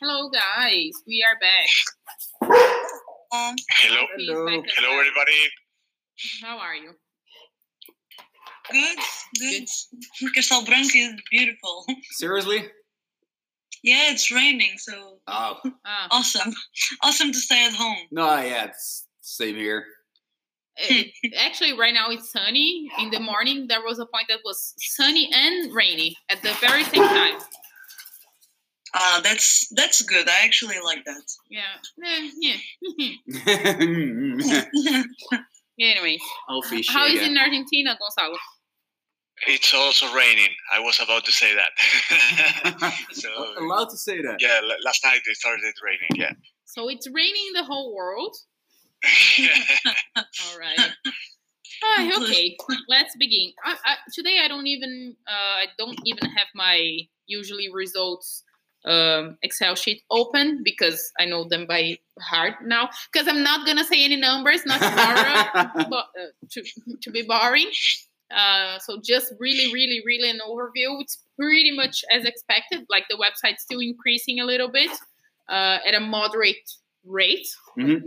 Hello, guys. We are back. Um, Hello. Hello. back Hello, up. everybody. How are you? good, good. Castelo Branco is beautiful. Seriously? Yeah, it's raining, so Oh Ah, awesome. Awesome to stay at home. no, yeah, it's same here. it- actually, right now it's sunny. In the morning, there was a point that was sunny and rainy at the very same time. Uh, that's that's good. I actually like that. Yeah. Eh, yeah. Anyways, fish how is it in Argentina, Gonzalo? It's also raining. I was about to say that. so Allowed to say that? yeah, last night it started raining. Yeah. So it's raining the whole world. All right. Ah, okay, let's begin. I, I, today I don't even uh, I don't even have my usually results um, Excel sheet open because I know them by heart now. Because I'm not gonna say any numbers, not tomorrow, but uh, to to be boring. Uh, so just really, really, really an overview. It's pretty much as expected. Like the website's still increasing a little bit uh, at a moderate rate. Mhm.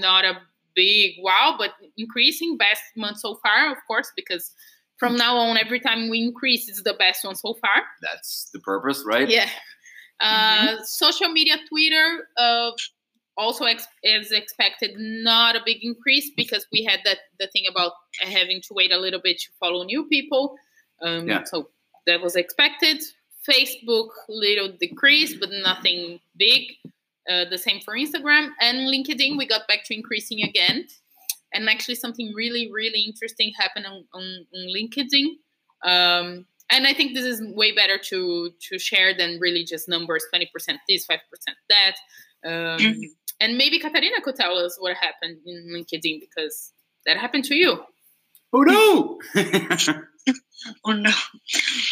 Not a big wow, but increasing best month so far, of course, because from now on, every time we increase, it's the best one so far. That's the purpose, right? Yeah. Uh, Social media, Twitter, uh, also ex- as expected, not a big increase because we had that the thing about having to wait a little bit to follow new people. Um, Yeah. So that was expected. Facebook, little decrease, but nothing big. Uh, the same for Instagram and LinkedIn. We got back to increasing again. And actually, something really, really interesting happened on, on, on LinkedIn. Um, and I think this is way better to to share than really just numbers 20% this, 5% that. Um, Mhm. And maybe Katarina could tell us what happened in LinkedIn because that happened to you. Oh no! Oh no.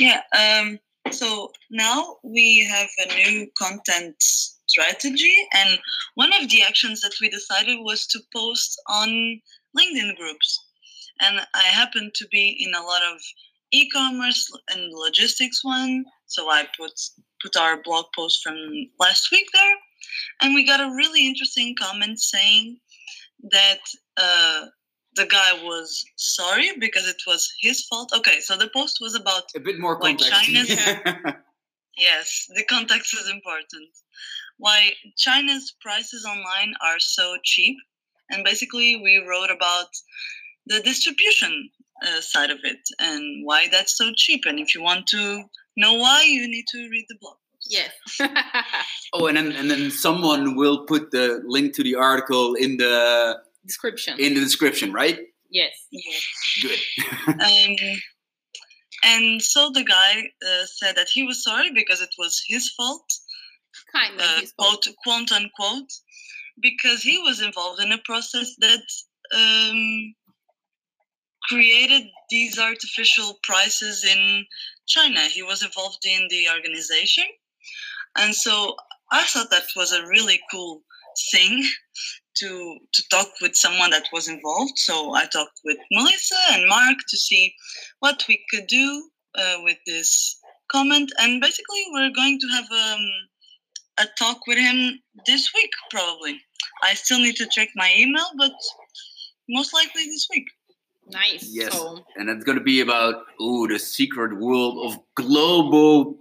Yeah. Um. So now we have a new content strategy, and one of the actions that we decided was to post on LinkedIn groups. And I happen to be in a lot of e-commerce and logistics one, so I put put our blog post from last week there, and we got a really interesting comment saying that uh, the guy was sorry because it was his fault. Okay, so the post was about A bit more context. China's- yes, the context is important. Why China's prices online are so cheap, and basically we wrote about the distribution uh, side of it and why that's so cheap. And if you want to know why, you need to read the blog. Yes. oh, and then and then someone will put the link to the article in the Description. in the description, right? yes. Yes. Good. um, and so the guy uh, said that he was sorry because it was his fault, Kind of. uh, his fault. quote, quote unquote, because he was involved in a process that um, created these artificial prices in China. He was involved in the organization. And so I thought that was a really cool thing to to talk with someone that was involved. So I talked with Melissa and Mark to see what we could do uh, with this comment. And basically, we're going to have um, a talk with him this week, probably. I still need to check my email, but most likely this week. Nice. Yes. So, and it's going to be about ooh the secret world of global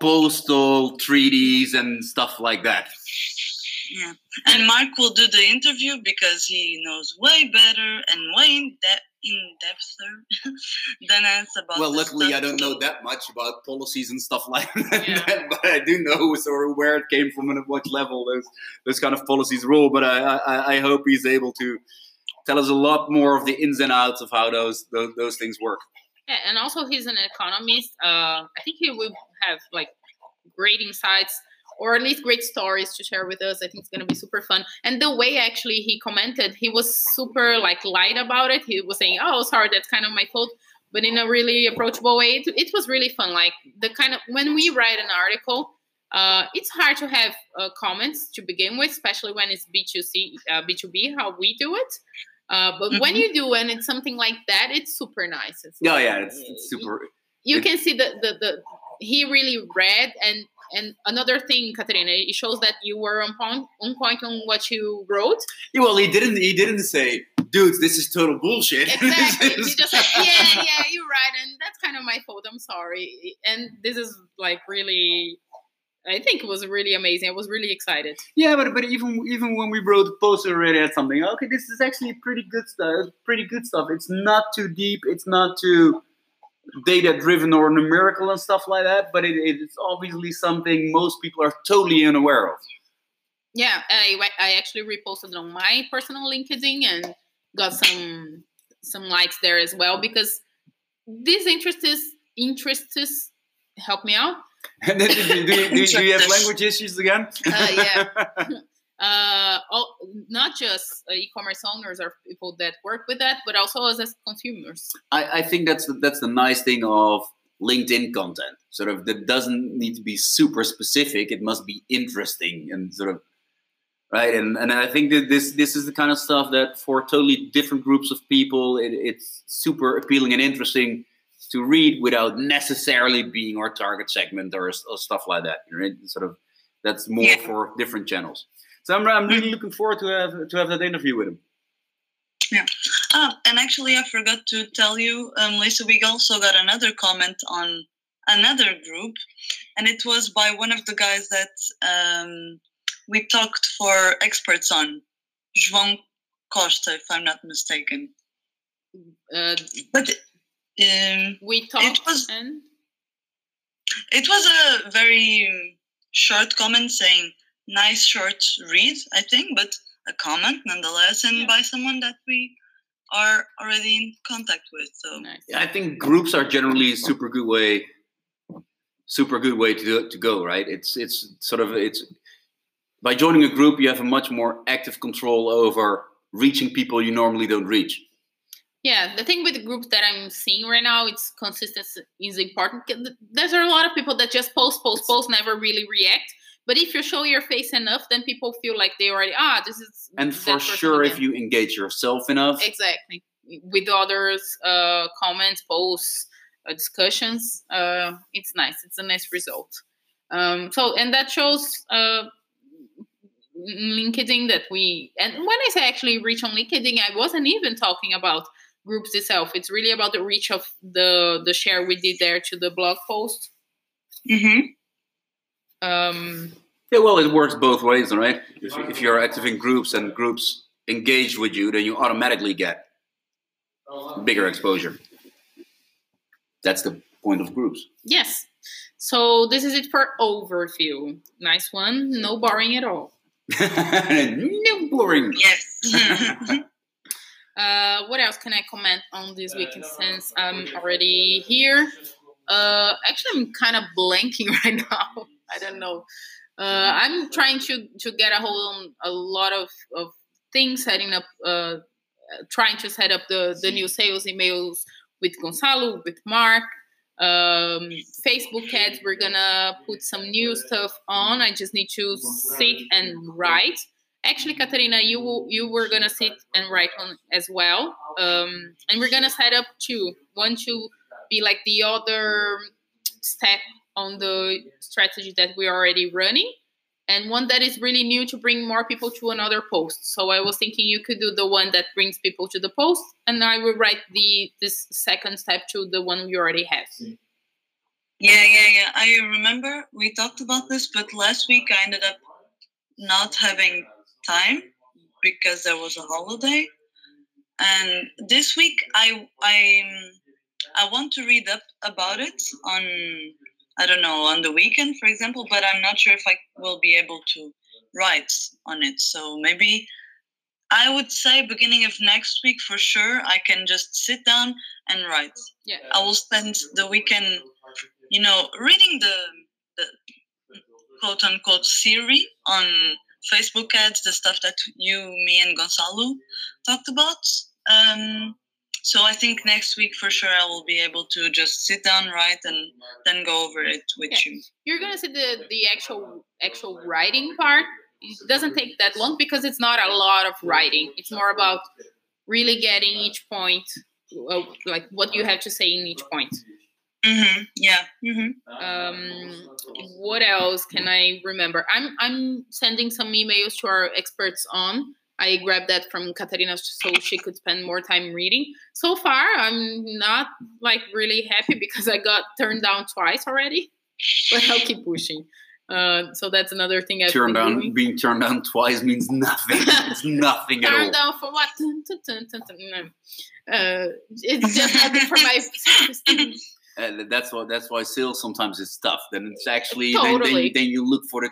postal treaties and stuff like that. Yeah. And Mark will do the interview because he knows way better and way in, de- in depth than us about Well, luckily, stuff, I don't know that much about policies and stuff like Yeah. that, but I do know sort of where it came from and at what level those those kind of policies rule. But I, I, I hope he's able to tell us a lot more of the ins and outs of how those those, those things work. yeah, and also he's an economist. Uh, I think he will have like great insights or at least great stories to share with us. I think it's gonna be super fun. And the way actually he commented, he was super like light about it. He was saying, "Oh, sorry, that's kind of my fault," but in a really approachable way. It, it was really fun. Like the kind of when we write an article. Uh, it's hard to have uh, comments to begin with, especially when it's B2C, uh, B2B, how we do it. Uh, but when Mhm. you do and it's something like that, it's super nice. It's Yeah, like, yeah, it's, it's super. you It- can see the, the the he really read and and another thing, Katerina, it shows that you were on point, on point on what you wrote. Yeah, well, he didn't. He didn't say, "Dudes, this is total bullshit." Exactly. he just said, "Yeah, yeah, you're right," and that's kind of my fault. I'm sorry. And this is like really. I think it was really amazing. I was really excited. Yeah, but but even even when we wrote the poster already had something. Okay, this is actually pretty good stuff. Pretty good stuff. It's not too deep. It's not too data driven or numerical and stuff like that. But it, it's obviously something most people are totally unaware of. Yeah, I I actually reposted it on my personal LinkedIn and got some some likes there as well because these interests interests help me out do, do, do, do, do you have language issues again? Uh, yeah. uh, all, not just uh, e-commerce owners or people that work with that, but also as consumers. I, I think that's the, that's the nice thing of LinkedIn content. Sort of that doesn't need to be super specific. It must be interesting and sort of right. And and I think that this this is the kind of stuff that for totally different groups of people, it, it's super appealing and interesting to read without necessarily being our target segment or, or stuff like that. Right? Sort of that's more yeah. for different channels. So I'm, I'm really looking forward to have to have that interview with him. Yeah. Oh, and actually, I forgot to tell you, um, Lisa, we also got another comment on another group, and it was by one of the guys that um, we talked for experts on, João Costa, if I'm not mistaken. Uh, but um, we talked. It was. And... It was a very short comment saying nice short read, I think, but a comment nonetheless, and yeah. by someone that we are already in contact with. So nice. yeah, I think groups are generally a super good way, super good way to do, to go. Right? It's it's sort of it's by joining a group, you have a much more active control over reaching people you normally don't reach. Yeah, the thing with the groups that I'm seeing right now, it's consistency is important. There's a lot of people that just post, post, post, never really react. But if you show your face enough, then people feel like they already ah, this is. And for sure, again. if you engage yourself enough, exactly with others, uh, comments, posts, uh, discussions, uh, it's nice. It's a nice result. Um, so and that shows uh, LinkedIn that we and when I say actually reach on LinkedIn, I wasn't even talking about groups itself. It's really about the reach of the the share we did there to the blog post. Mm-hmm. Um, yeah, well, it works both ways, right? If, if you're active in groups and groups engage with you, then you automatically get bigger exposure. That's the point of groups. Yes. So this is it for overview. Nice one. No boring at all. no boring. Yes. Uh, what else can I comment on this weekend since I'm already here? Uh, actually, I'm kind of blanking right now. I don't know. Uh, I'm trying to to get a hold on a lot of, of things, setting up, uh, trying to set up the, the new sales emails with Gonzalo, with Mark. Um, Facebook ads, we're gonna put some new stuff on. I just need to sit and write actually Katarina you you were gonna sit and write on as well um, and we're gonna set up two. One to be like the other step on the strategy that we're already running and one that is really new to bring more people to another post. So i was thinking you could do the one that brings people to the post and i will write the this second step to the one we already have. Yeah yeah yeah. I remember we talked about this but last week i ended up not having time because there was a holiday. And this week I I I want to read up about it on I don't know on the weekend, for example, but I'm not sure if I will be able to write on it. So maybe I would say beginning of next week for sure. I can just sit down and write. Yeah. I will spend the weekend, you know, reading the the quote unquote theory on Facebook ads, the stuff that you, me, and Gonzalo talked about. Um, so I think next week for sure I will be able to just sit down, write, and then go over it with yeah. you. You're gonna see the the actual actual writing part. It doesn't take that long because it's not a lot of writing. It's more about really getting each point, like what you have to say in each point. Mm-hmm. Yeah. Mm-hmm. um what else can i remember i'm i'm sending some emails to our experts on i grabbed that from katarina so she could spend more time reading so far i'm not like really happy because i got turned down twice already but i'll keep pushing uh so that's another thing i've Turned been down, doing. being turned down twice means nothing. it's nothing at all. turned down for what Dun, dun, dun, dun, dun. No. uh it's just not for my And that's why that's why sales sometimes is tough. Then it's actually then, then, you, then you look for the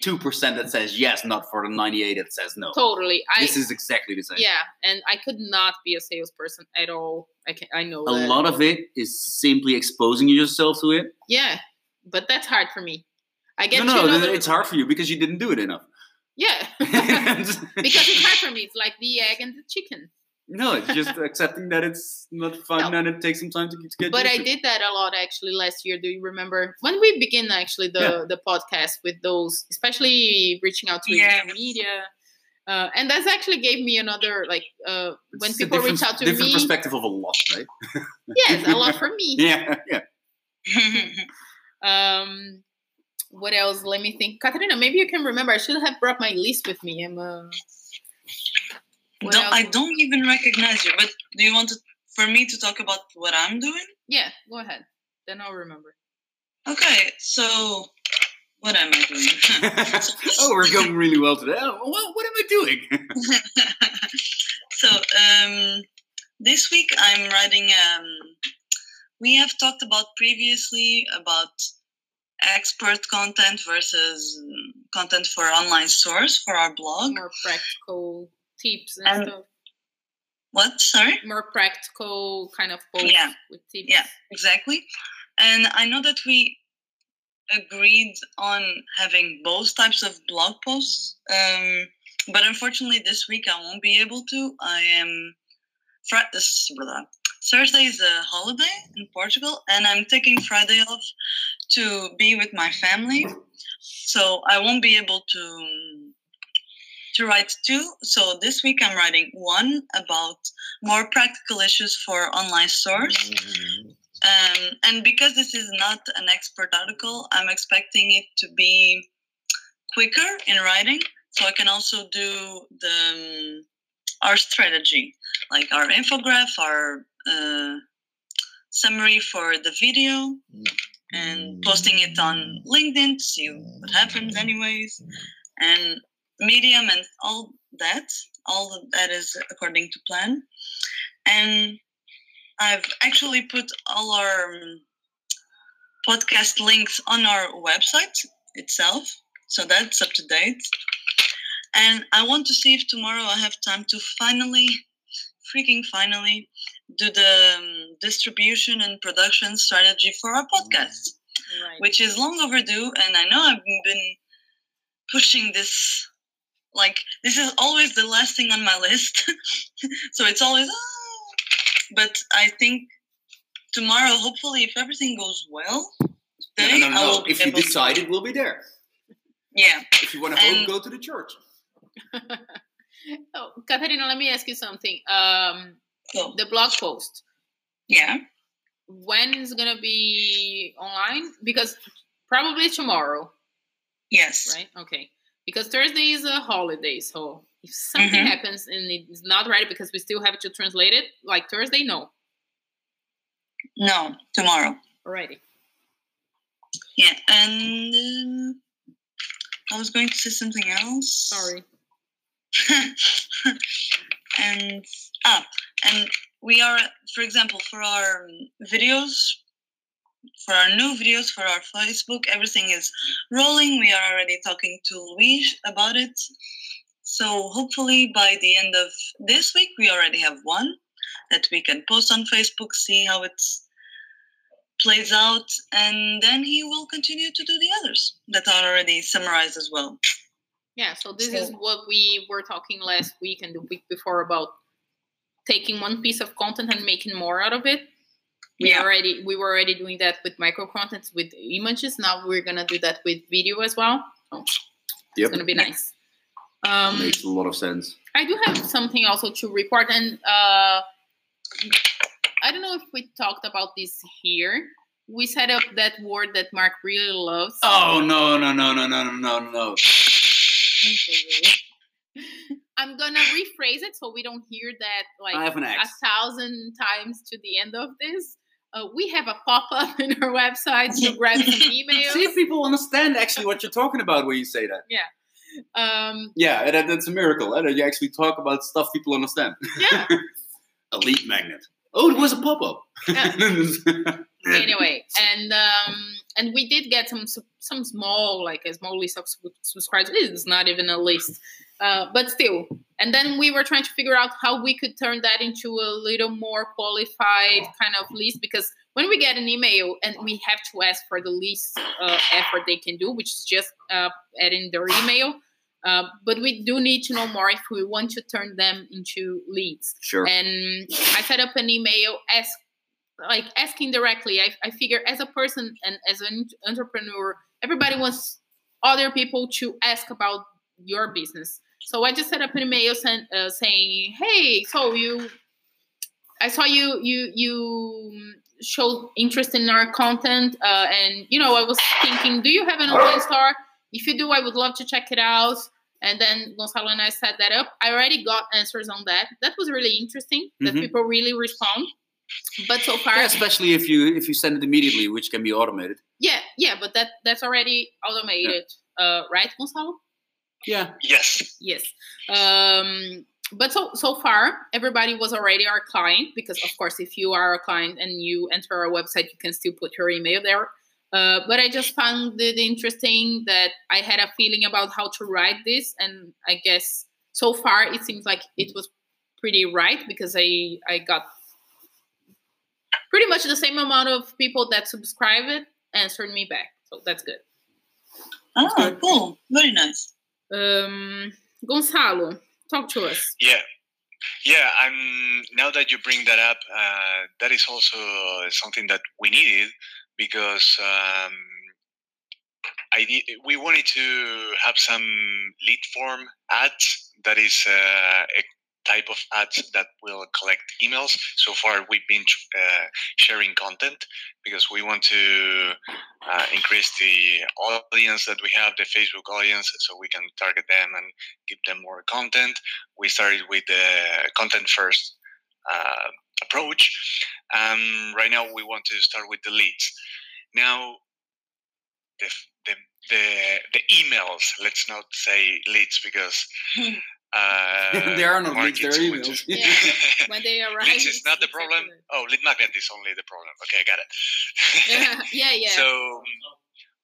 two percent that says yes, not for the ninety eight that says no. totally i this is exactly the same. yeah and i could not be a salesperson at all i can i know A that. lot of it is simply exposing yourself to it. yeah but that's hard for me i get no, no, then the- it's hard for you because you didn't do it enough. yeah because it's hard for me it's like the egg and the chicken no, it's just accepting that it's not fun No. and it takes some time to, to get. but i to. did that a lot actually last year do you remember when we begin actually the Yeah. the podcast with those especially reaching out to Yeah. social media uh, and that's actually gave me another like uh, when people reach out to different me perspective of a lot, right? yes a lot for me Yeah, yeah. Um, what else? Let me think. Katarina, maybe you can remember. I should have brought my list with me. I'm. Uh, what don't, else? I don't even recognize you. But do you want to, for me to talk about what I'm doing? Yeah, go ahead. Then I'll remember. Okay. So, what am I doing? oh, we're going really well today. Oh, what, what am I doing? so um, this week I'm writing. Um, we have talked about previously about expert content versus mm, content for online stores for our blog. More practical tips and And- stuff. What? Sorry. More practical kind of posts Yeah. with tips. Yeah. Exactly. And I know that we agreed on having both types of blog posts. Um, but unfortunately, this week I won't be able to. I am. Fri- this- blah, blah. Thursday is a holiday in Portugal, and I'm taking Friday off to be with my family. So I won't be able to to write two. So this week I'm writing one about more practical issues for online stores. Um, and because this is not an expert article, I'm expecting it to be quicker in writing. So I can also do the um, our strategy, like our infograph, our uh, summary for the video, and posting it on LinkedIn to see what happens, anyways, and Medium and all that. All that is according to plan, and I've actually put all our um, podcast links on our website itself, so that's up to date. And I want to see if tomorrow I have time to finally, freaking finally, do the um, distribution and production strategy for our podcast, Right. which is long overdue. And I know I've been pushing this. Like this is always the last thing on my list, so it's always. "Ah." But I think tomorrow, hopefully, if everything goes well, no, today no, I no, will no. If you able to- decide it, we'll be there. yeah. If you want to hope, And- go to the church. oh, Katarina, let me ask you something. Um, So the blog post. yeah. When is gonna be online? Because probably tomorrow. Yes. right? Okay. Because Thursday is a holiday, so if something Mhm. happens and it's not ready because we still have to translate it, like Thursday, no, No, tomorrow. already. Yeah, and um, I was going to say something else. Sorry. and ah, and we are, for example, for our videos, for our new videos for our Facebook, everything is rolling. We are already talking to Luis about it. So hopefully by the end of this week, we already have one that we can post on Facebook, see how it plays out, and then he will continue to do the others that are already summarized as well. Yeah, so this So- is what we were talking last week and the week before about taking one piece of content and making more out of it we yeah. already we were already doing that with micro contents with images. Now we're gonna do that with video as well. Yep. it's gonna be nice. Um, makes a lot of sense. I do have something also to report, and uh, I don't know if we talked about this here. We set up that word that Mark really loves. Oh no no no no no no no! I'm gonna rephrase it so we don't hear that like a thousand times to the end of this. Uh, we have a pop up in our website to grab some emails. See if people understand actually what you're talking about when you say that. Yeah. Um, Yeah, that, that's a miracle. eh, That you actually talk about stuff people understand. yeah. Elite magnet. Oh, it was a pop up. anyway, and um, and we did get some some small like a small list of subscribers. It's not even a list, uh, but still. And then we were trying to figure out how we could turn that into a little more qualified kind of list because when we get an email and we have to ask for the least uh, effort they can do, which is just uh, adding their email. Uh, but we do need to know more if we want to turn them into leads sure. and I set up an email ask like asking directly. I, I figure as a person and as an entrepreneur, everybody wants other people to ask about your business. So I just set up an email sent, uh, saying, "Hey, so you, I saw you you you showed interest in our content, uh, and you know I was thinking, do you have an online store? If you do, I would love to check it out." And then Gonzalo and I set that up. I already got answers on that. That was really interesting. That Mhm. people really respond. But so far, Yeah, especially if you if you send it immediately, which can be automated. yeah, yeah, but that that's already automated, uh, right, Gonzalo? Yeah. Yes. Yes. Um, but so so far, everybody was already our client because, of course, if you are a client and you enter our website, you can still put your email there. Uh, but I just found it interesting that I had a feeling about how to write this, and I guess so far it seems like it was pretty right because I I got pretty much the same amount of people that subscribed it answered me back, so that's good. Ah, cool. Very nice. Um, Gonzalo, talk to us. Yeah. Yeah, I'm now that you bring that up, uh, that is also something that we needed because um, I we wanted to have some lead form ads that is uh, type of ads that will collect emails. So far, we've been uh, sharing content because we want to uh, increase the audience that we have, the Facebook audience, so we can target them and give them more content. We started with the content first uh, approach. Um, right now, we want to start with the leads. Now, the, the the the emails. Let's not say leads because uh, there are no leads, there are emails. Yeah. When they arrive, leads is not the problem. excellent. Oh, lead magnet is only the problem. Okay, I got it. yeah, yeah, yeah. So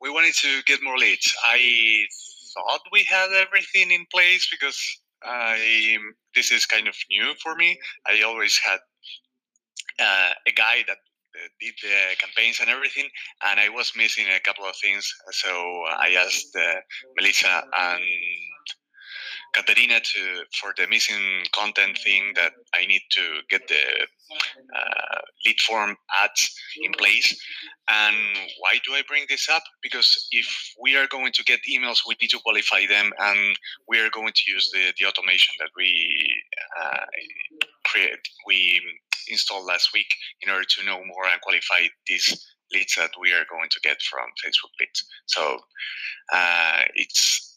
we wanted to get more leads. I thought we had everything in place because I this is kind of new for me. I always had uh, a guy that uh, did the campaigns and everything, and I was missing a couple of things. So I asked uh, Melissa and Katerina to for the missing content thing that I need to get the uh, lead form ads in place. And why do I bring this up? Because if we are going to get emails, we need to qualify them, and we are going to use the, the automation that we uh, create we installed last week in order to know more and qualify these leads that we are going to get from Facebook leads. So uh, it's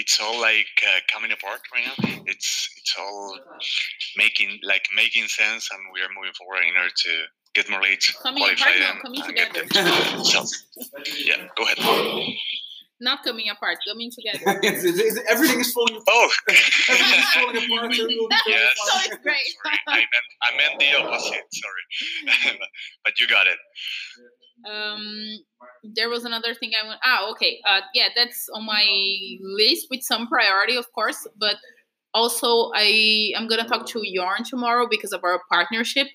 it's all like uh, coming apart right now. It's it's all making like making sense, and we are moving forward in order to get more leads, Coming qualify apart, them, coming and get them together. Yeah, go ahead. Not coming apart, coming together. It's- it's- it's- everything is falling apart. Oh, Everything falling apart. so we'll be Yes. so it's great. sorry, I meant I meant the opposite. Sorry, but you got it. Um, there was another thing I went. Ah, okay. Uh, yeah, that's on my list with some priority, of course, but also I I'm gonna talk to Yarn tomorrow because of our partnership,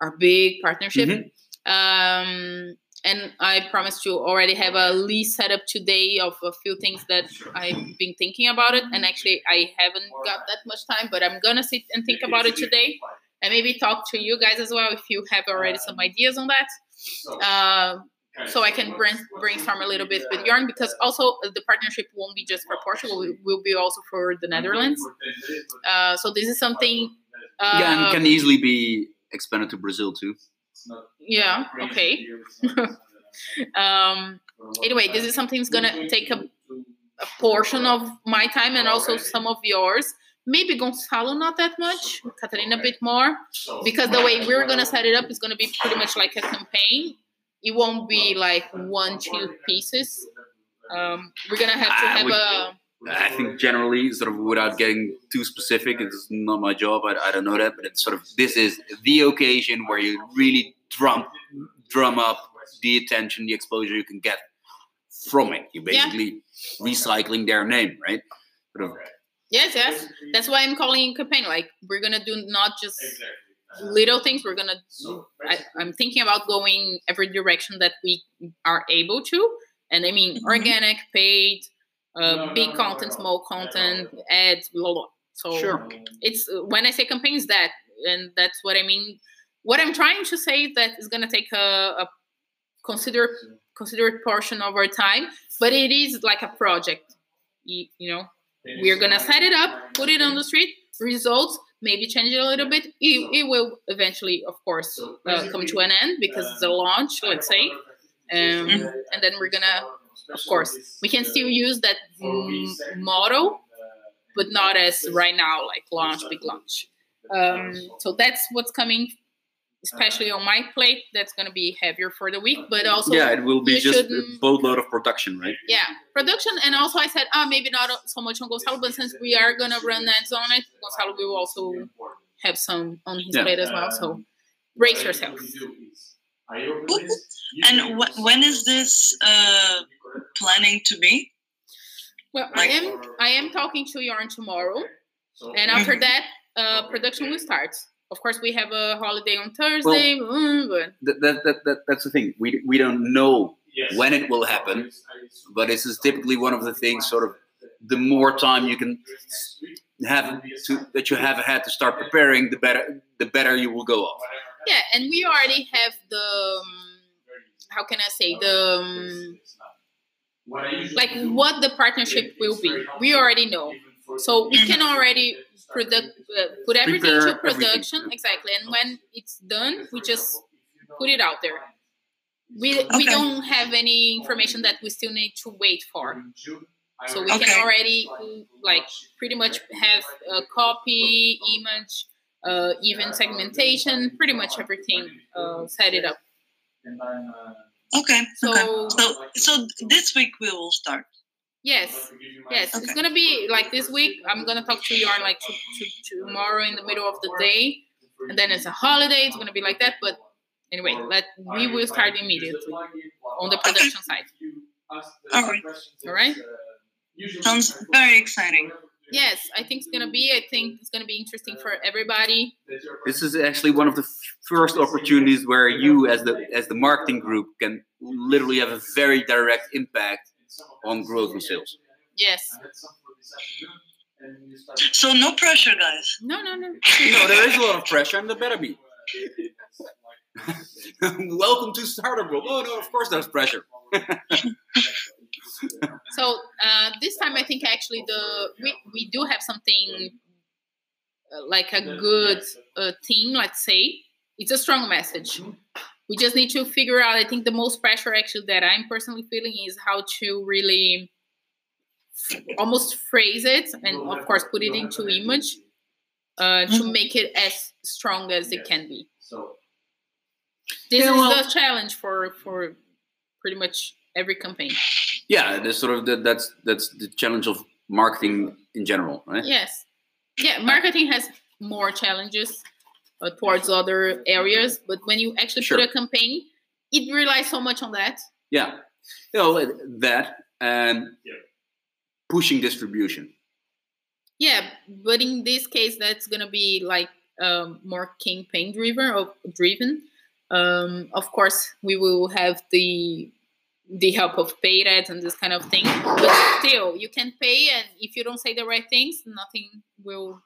our big partnership. Mhm. Um, and I promised to already have a list set up today of a few things that I've been thinking about it. And actually, I haven't got that much time, but I'm gonna sit and think about it today, and maybe talk to you guys as well if you have already some ideas on that. Uh, so I can brain, brainstorm a little bit with Yarn because also uh, the partnership won't be just for Portugal; it will be also for the Netherlands. Uh, so this is something. Uh, yeah, and can easily be expanded to Brazil too. yeah. Okay. um, anyway, this is something that's gonna take a, a portion of my time and also some of yours. Maybe Gonzalo not that much, Catalina a bit more, because the way we're gonna set it up is gonna be pretty much like a campaign. It won't be like one, two pieces. Um, we're gonna have to I have would- a I think generally, sort of without getting too specific, it's not my job. I, I don't know that, but it's sort of this is the occasion where you really drum drum up the attention, the exposure you can get from it. You're Yeah. basically recycling their name, right? Sort of, yes, yes. That's why I'm calling it campaign. Like we're gonna do not just little things. We're gonna. I, I'm thinking about going every direction that we are able to, and I mean Mhm. organic, paid, uh, big content, small content, ads, blah blah. So Sure. it's when I say campaigns that, and that's what I mean. What I'm trying to say is that it's gonna take a, a consider considerate portion of our time, but it is like a project. You, you know, we're gonna set it up, put it on the street, results, maybe change it a little bit. It, it will eventually, of course, uh, come to an end because it's a launch, let's say, um, and then we're gonna, of course, we can still use that mm, model, but not as right now, like launch, big launch. Um, so that's what's coming, especially on my plate. That's gonna be heavier for the week, but also yeah, it will be just a shouldn't- boatload of production, right? yeah production and also i said ah maybe not so much on gonzalo but since we are gonna run ads on it gonzalo will also have some on his Yeah. plate as well so brace yourself And wh- when is this uh, planning to be? well i am i am talking to yarn tomorrow and after that uh production will start of course we have a holiday on thursday mm, but That, that, that, that, that's the thing. We, we don't know when it will happen, but this is typically one of the things. Sort of, the more time you can have to that you have had to start preparing, the better the better you will go off. yeah and we already have the um, how can i say the um, like what the partnership will be we already know so we can already product, uh, put everything Prepare to everything. production exactly and when it's done we just put it out there we, we don't have any information that we still need to wait for so we Okay. can already like pretty much have a copy image uh, even segmentation pretty much everything uh, set it up Okay. So- okay. So so this week we will start. Yes Yes, it's gonna be like this week. I'm gonna talk to you Yarn like to, to, tomorrow in the middle of the day, and then it's a holiday. It's gonna be like that. But anyway, let we will start immediately on the production side. All right. All right. Sounds very exciting. Yes, I think it's gonna be. I think it's gonna be interesting for everybody. This is actually one of the f- first opportunities where you, as the as the marketing group, can literally have a very direct impact on growth and sales. Yes. So no pressure, guys. No, no, no. No, there is a lot of pressure, and there better be. Welcome to Startup World. Oh no, of course there's pressure. So uh, this time, I think actually the we, we do have something uh, like a good uh, theme. Let's say it's a strong message. We just need to figure out. I think the most pressure actually that I'm personally feeling is how to really almost phrase it, and of course put it into image uh, to Mhm. make it as strong as it can be. So this Yeah, is well- the challenge for for pretty much every campaign. Yeah, that's sort of the, that's that's the challenge of marketing in general, right? Yes. Yeah, marketing has more challenges uh, towards other areas, but when you actually Sure. put a campaign, it relies so much on that. Yeah, you know that and pushing distribution. Yeah, but in this case, that's gonna be like um, more campaign driven or driven. Um, of course, we will have the the help of paid ads and this kind of thing, but still, you can pay, and if you don't say the right things, nothing will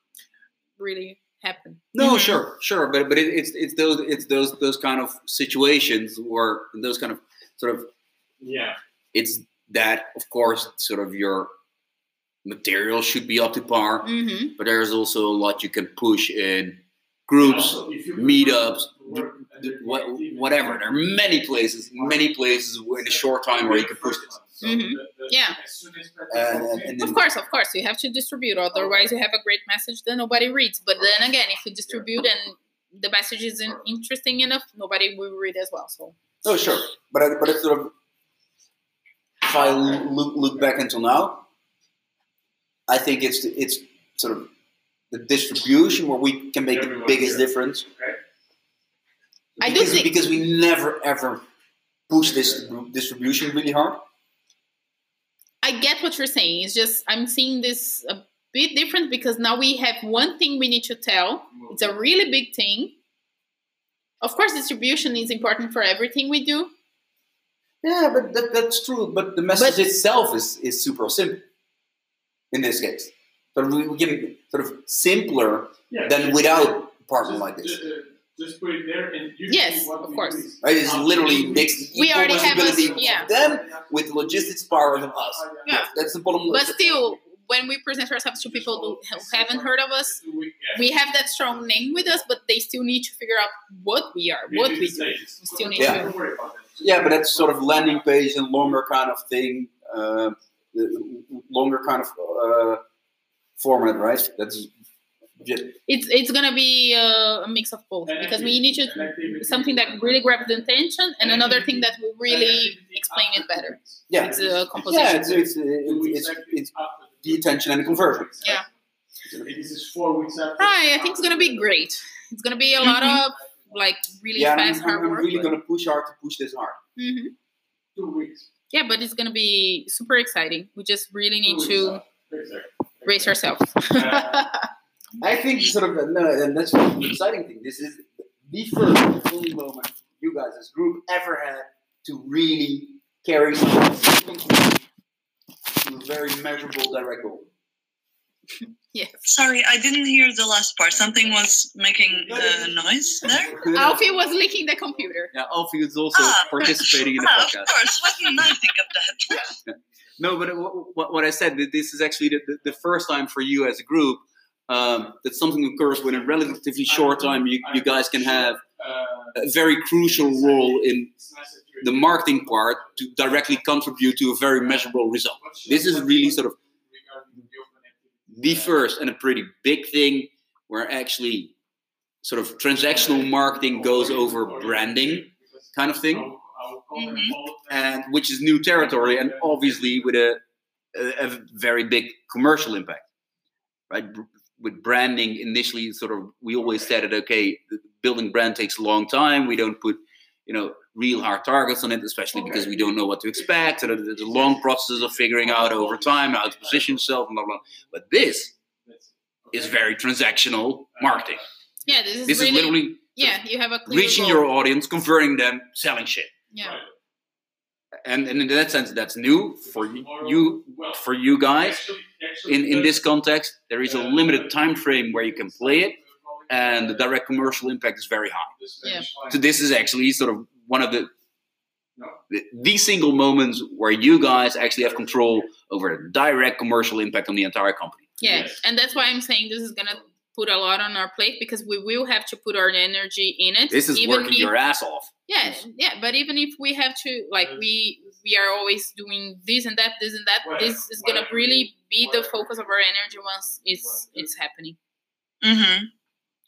really happen. No, Mhm. sure, sure, but but it, it's it's those it's those those kind of situations or those kind of sort of Yeah. it's that of course sort of your material should be up to par, hmm but there's also a lot you can push in groups, meetups, what, whatever. There are many places, many places in a short time where you can push this. Mhm. Yeah. And, and, and Of course, of course, you have to distribute. Otherwise, you have a great message that nobody reads. But then again, if you distribute and the message isn't interesting enough, nobody will read as well. So oh sure, but I, but it's sort of if I look, look back until now, I think it's the, it's sort of the distribution where we can make the biggest difference. I do think- because we never ever push this distribution really hard. I get what you're saying. It's just I'm seeing this a bit different because now we have one thing we need to tell. It's a really big thing. Of course, distribution is important for everything we do. Yeah, but that, that's true. But the message But- itself is, is super simple in this case. So we, we can sort of simpler Yeah, than without a partner like this. Just, uh, just put it there and you Yes, what of we course. release. Right? It's literally mixed We already have us- ability yeah. of them with logistics power of us. Yeah. That's the bottom But still, when we present ourselves to people who who haven't heard of us, we have that strong name with us, but they still need to figure out what we are, what we do. We still need Yeah. to. Don't worry about that. Just Yeah, but that's sort of landing page and longer kind of thing, uh, the longer kind of uh, format, right? That's just, It's it's gonna be uh, a mix of both because we need to something that really grabs the attention and another thing that will really explain it better. yeah, It's a yeah, composition. it's it's, it's, it's, it's the attention and the conversion. Yeah. This is four weeks after. Hi, I think it's gonna be great. It's gonna be a lot of like really yeah, fast I'm, I'm, hard I'm work. really going to push hard to push this hard. hmm Two weeks. Yeah, but it's gonna be super exciting. We just really need to raise after. Exactly. ourselves. I think sort of no, and that's the exciting thing. This is the first only moment you guys as group ever had to really carry something to a very measurable direct goal. yes. Sorry, I didn't hear the last part. Something was making a noise there. Alfie was licking the computer. Yeah, Alfie is also Ah. participating in the Ah, of course. Why didn't I think of that? No, but what, what, what I said, that this is actually the, the, the first time for you as a group um, that something occurs when in a relatively short time you, you guys can have a very crucial role in the marketing part to directly contribute to a very measurable result. This is really sort of the first and a pretty big thing where actually sort of transactional marketing goes over branding kind of thing, Mhm. and which is new territory and obviously with a, a, a very big commercial impact, right? With branding, initially, sort of, we always said it. Okay, building brand takes a long time. We don't put, you know, real hard targets on it, especially because we don't know what to expect. So there's a long process of figuring out over time how to position yourself, and blah blah. But this is very transactional marketing. Yeah, this is This really is literally yeah. You have a clear reaching goal. your audience, converting them, selling shit. yeah. And, and in that sense, that's new for you for you guys. In in this context, there is a limited time frame where you can play it, and the direct commercial impact is very high. Yeah. So this is actually sort of one of the the, the single moments where you guys actually have control over the direct commercial impact on the entire company. Yeah, Yes. and that's why I'm saying this is gonna put a lot on our plate because we will have to put our energy in it. This is even working if, your ass off. Yeah, yeah, but even if we have to, like, we we are always doing this and that, this and that. This is gonna really be the focus of our energy once it's it's happening. Mm-hmm.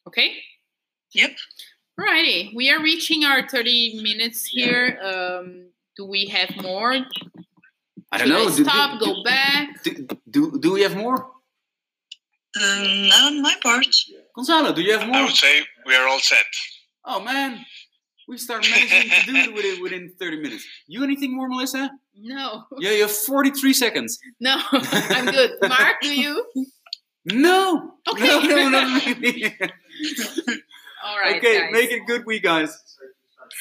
Okay. Yep. Alrighty, we are reaching our 30 minutes here. Um, do we have more? I don't Should know. I do- stop, do, go back. Do, do, do we have more? Um, not on my part. Gonzalo, do you have more? I more? would say we are all set. Oh man, we start managing to do it within, within 30 minutes. You anything more, Melissa? No, Yeah, you have 43 seconds. no, I'm good. Mark, do you? No. Okay. No, no, not really. All right. okay, guys. make it good week, guys.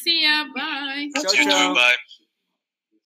See ya. Bye. Ciao, Okay. ciao. Bye.